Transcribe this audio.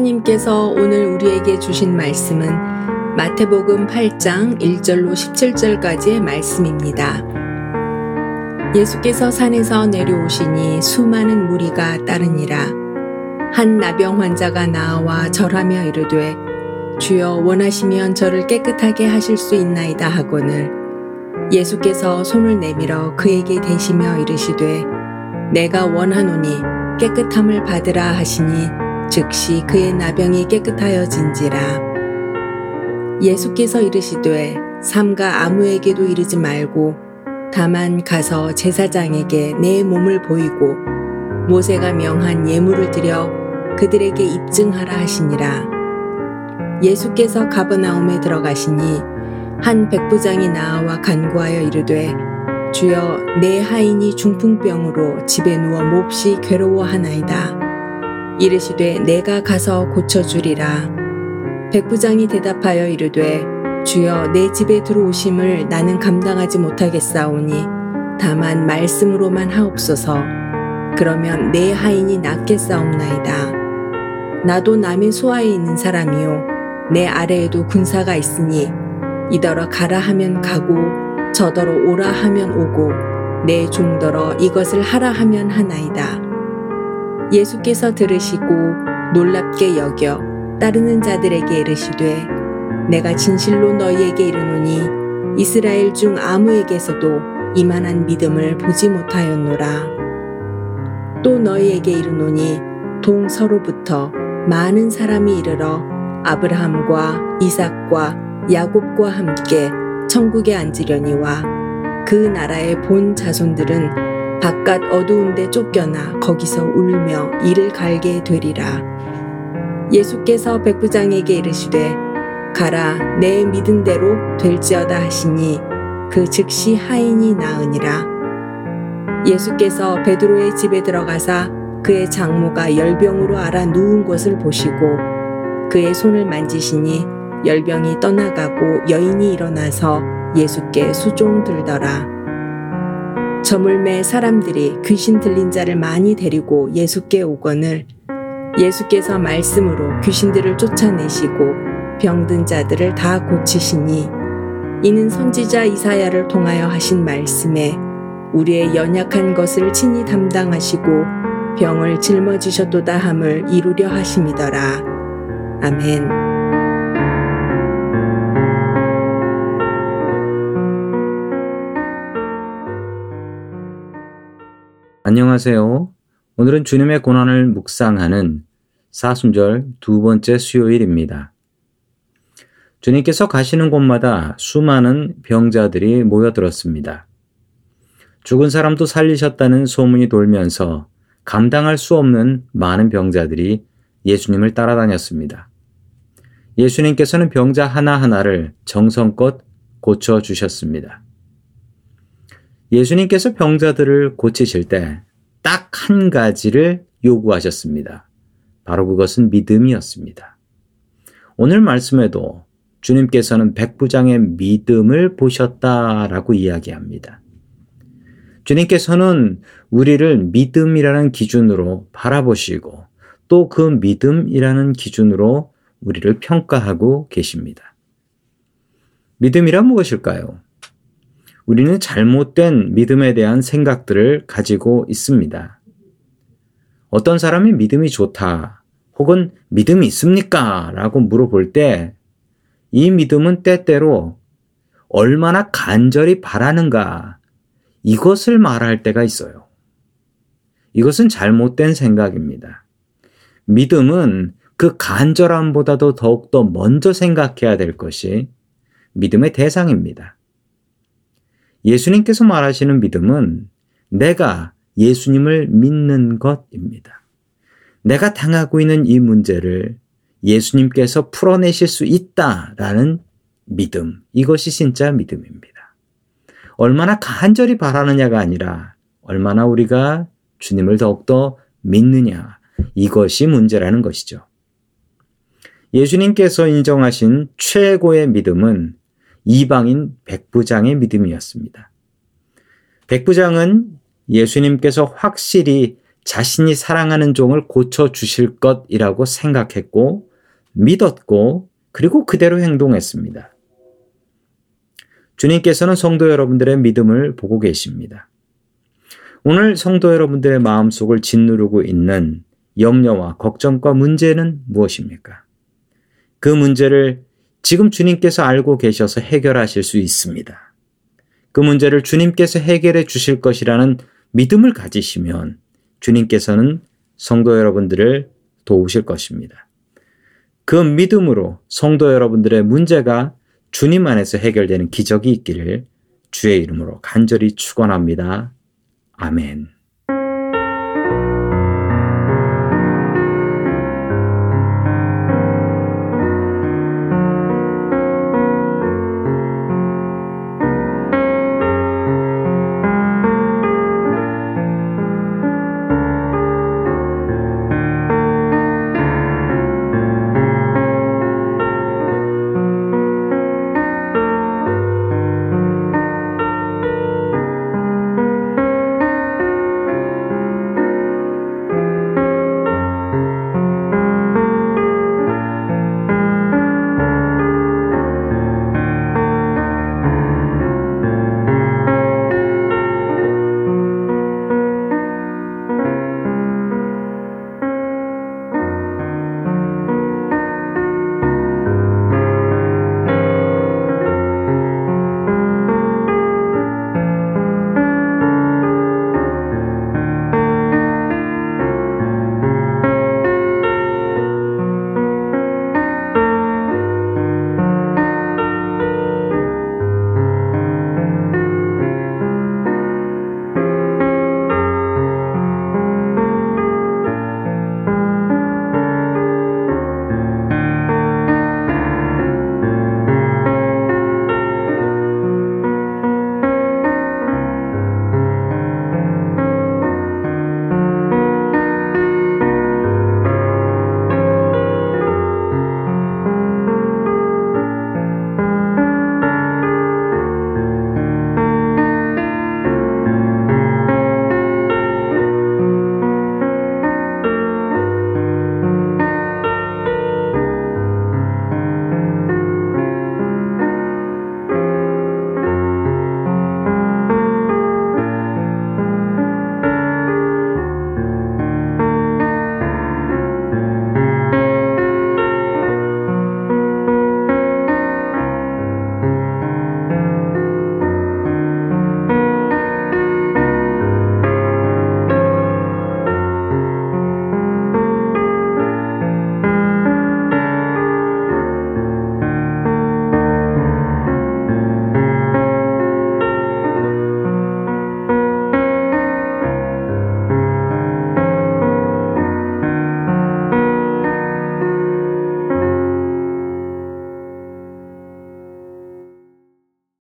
하나님께서 오늘 우리에게 주신 말씀은 마태복음 8장 1절로 17절까지의 말씀입니다. 예수께서 산에서 내려오시니 수많은 무리가 따르니라. 한 나병 환자가 나와 절하며 이르되 주여 원하시면 저를 깨끗하게 하실 수 있나이다 하거늘 예수께서 손을 내밀어 그에게 대시며 이르시되 내가 원하노니 깨끗함을 받으라 하시니 즉시 그의 나병이 깨끗하여진지라 예수께서 이르시되 삼가 아무에게도 이르지 말고 다만 가서 제사장에게 내 몸을 보이고 모세가 명한 예물을 드려 그들에게 입증하라 하시니라 예수께서 가버나움에 들어가시니 한 백부장이 나와 간구하여 이르되 주여 내 하인이 중풍병으로 집에 누워 몹시 괴로워하나이다. 이르시되 내가 가서 고쳐주리라. 백부장이 대답하여 이르되 주여 내 집에 들어오심을 나는 감당하지 못하겠사오니 다만 말씀으로만 하옵소서. 그러면 내 하인이 낫겠사옵나이다. 나도 남의 수하에 있는 사람이요 내 아래에도 군사가 있으니 이더러 가라 하면 가고 저더러 오라 하면 오고 내 종더러 이것을 하라 하면 하나이다. 예수께서 들으시고 놀랍게 여겨 따르는 자들에게 이르시되 내가 진실로 너희에게 이르노니 이스라엘 중 아무에게서도 이만한 믿음을 보지 못하였노라. 또 너희에게 이르노니 동서로부터 많은 사람이 이르러 아브라함과 이삭과 야곱과 함께 천국에 앉으려니와 그 나라의 본 자손들은 바깥 어두운 데 쫓겨나 거기서 울며 이를 갈게 되리라. 예수께서 백부장에게 이르시되 가라 내 믿은 대로 될지어다 하시니 그 즉시 하인이 나으니라. 예수께서 베드로의 집에 들어가사 그의 장모가 열병으로 알아 누운 것을 보시고 그의 손을 만지시니 열병이 떠나가고 여인이 일어나서 예수께 수종 들더라. 저물매 사람들이 귀신 들린 자를 많이 데리고 예수께 오거늘 예수께서 말씀으로 귀신들을 쫓아내시고 병든 자들을 다 고치시니 이는 선지자 이사야를 통하여 하신 말씀에 우리의 연약한 것을 친히 담당하시고 병을 짊어지셨도다 함을 이루려 하심이더라. 아멘. 안녕하세요. 오늘은 주님의 고난을 묵상하는 사순절 두 번째 수요일입니다. 주님께서 가시는 곳마다 수많은 병자들이 모여들었습니다. 죽은 사람도 살리셨다는 소문이 돌면서 감당할 수 없는 많은 병자들이 예수님을 따라다녔습니다. 예수님께서는 병자 하나하나를 정성껏 고쳐주셨습니다. 예수님께서 병자들을 고치실 때 딱 한 가지를 요구하셨습니다. 바로 그것은 믿음이었습니다. 오늘 말씀에도 주님께서는 백부장의 믿음을 보셨다라고 이야기합니다. 주님께서는 우리를 믿음이라는 기준으로 바라보시고 또 그 믿음이라는 기준으로 우리를 평가하고 계십니다. 믿음이란 무엇일까요? 우리는 잘못된 믿음에 대한 생각들을 가지고 있습니다. 어떤 사람이 믿음이 좋다 혹은 믿음이 있습니까? 라고 물어볼 때 이 믿음은 때때로 얼마나 간절히 바라는가 이것을 말할 때가 있어요. 이것은 잘못된 생각입니다. 믿음은 그 간절함보다도 더욱더 먼저 생각해야 될 것이 믿음의 대상입니다. 예수님께서 말하시는 믿음은 내가 예수님을 믿는 것입니다. 내가 당하고 있는 이 문제를 예수님께서 풀어내실 수 있다라는 믿음. 이것이 진짜 믿음입니다. 얼마나 간절히 바라느냐가 아니라 얼마나 우리가 주님을 더욱더 믿느냐. 이것이 문제라는 것이죠. 예수님께서 인정하신 최고의 믿음은 이방인 백부장의 믿음이었습니다. 백부장은 예수님께서 확실히 자신이 사랑하는 종을 고쳐 주실 것이라고 생각했고 믿었고 그리고 그대로 행동했습니다. 주님께서는 성도 여러분들의 믿음을 보고 계십니다. 오늘 성도 여러분들의 마음속을 짓누르고 있는 염려와 걱정과 문제는 무엇입니까? 그 문제를 지금 주님께서 알고 계셔서 해결하실 수 있습니다. 그 문제를 주님께서 해결해 주실 것이라는 믿음을 가지시면 주님께서는 성도 여러분들을 도우실 것입니다. 그 믿음으로 성도 여러분들의 문제가 주님 안에서 해결되는 기적이 있기를 주의 이름으로 간절히 축원합니다. 아멘.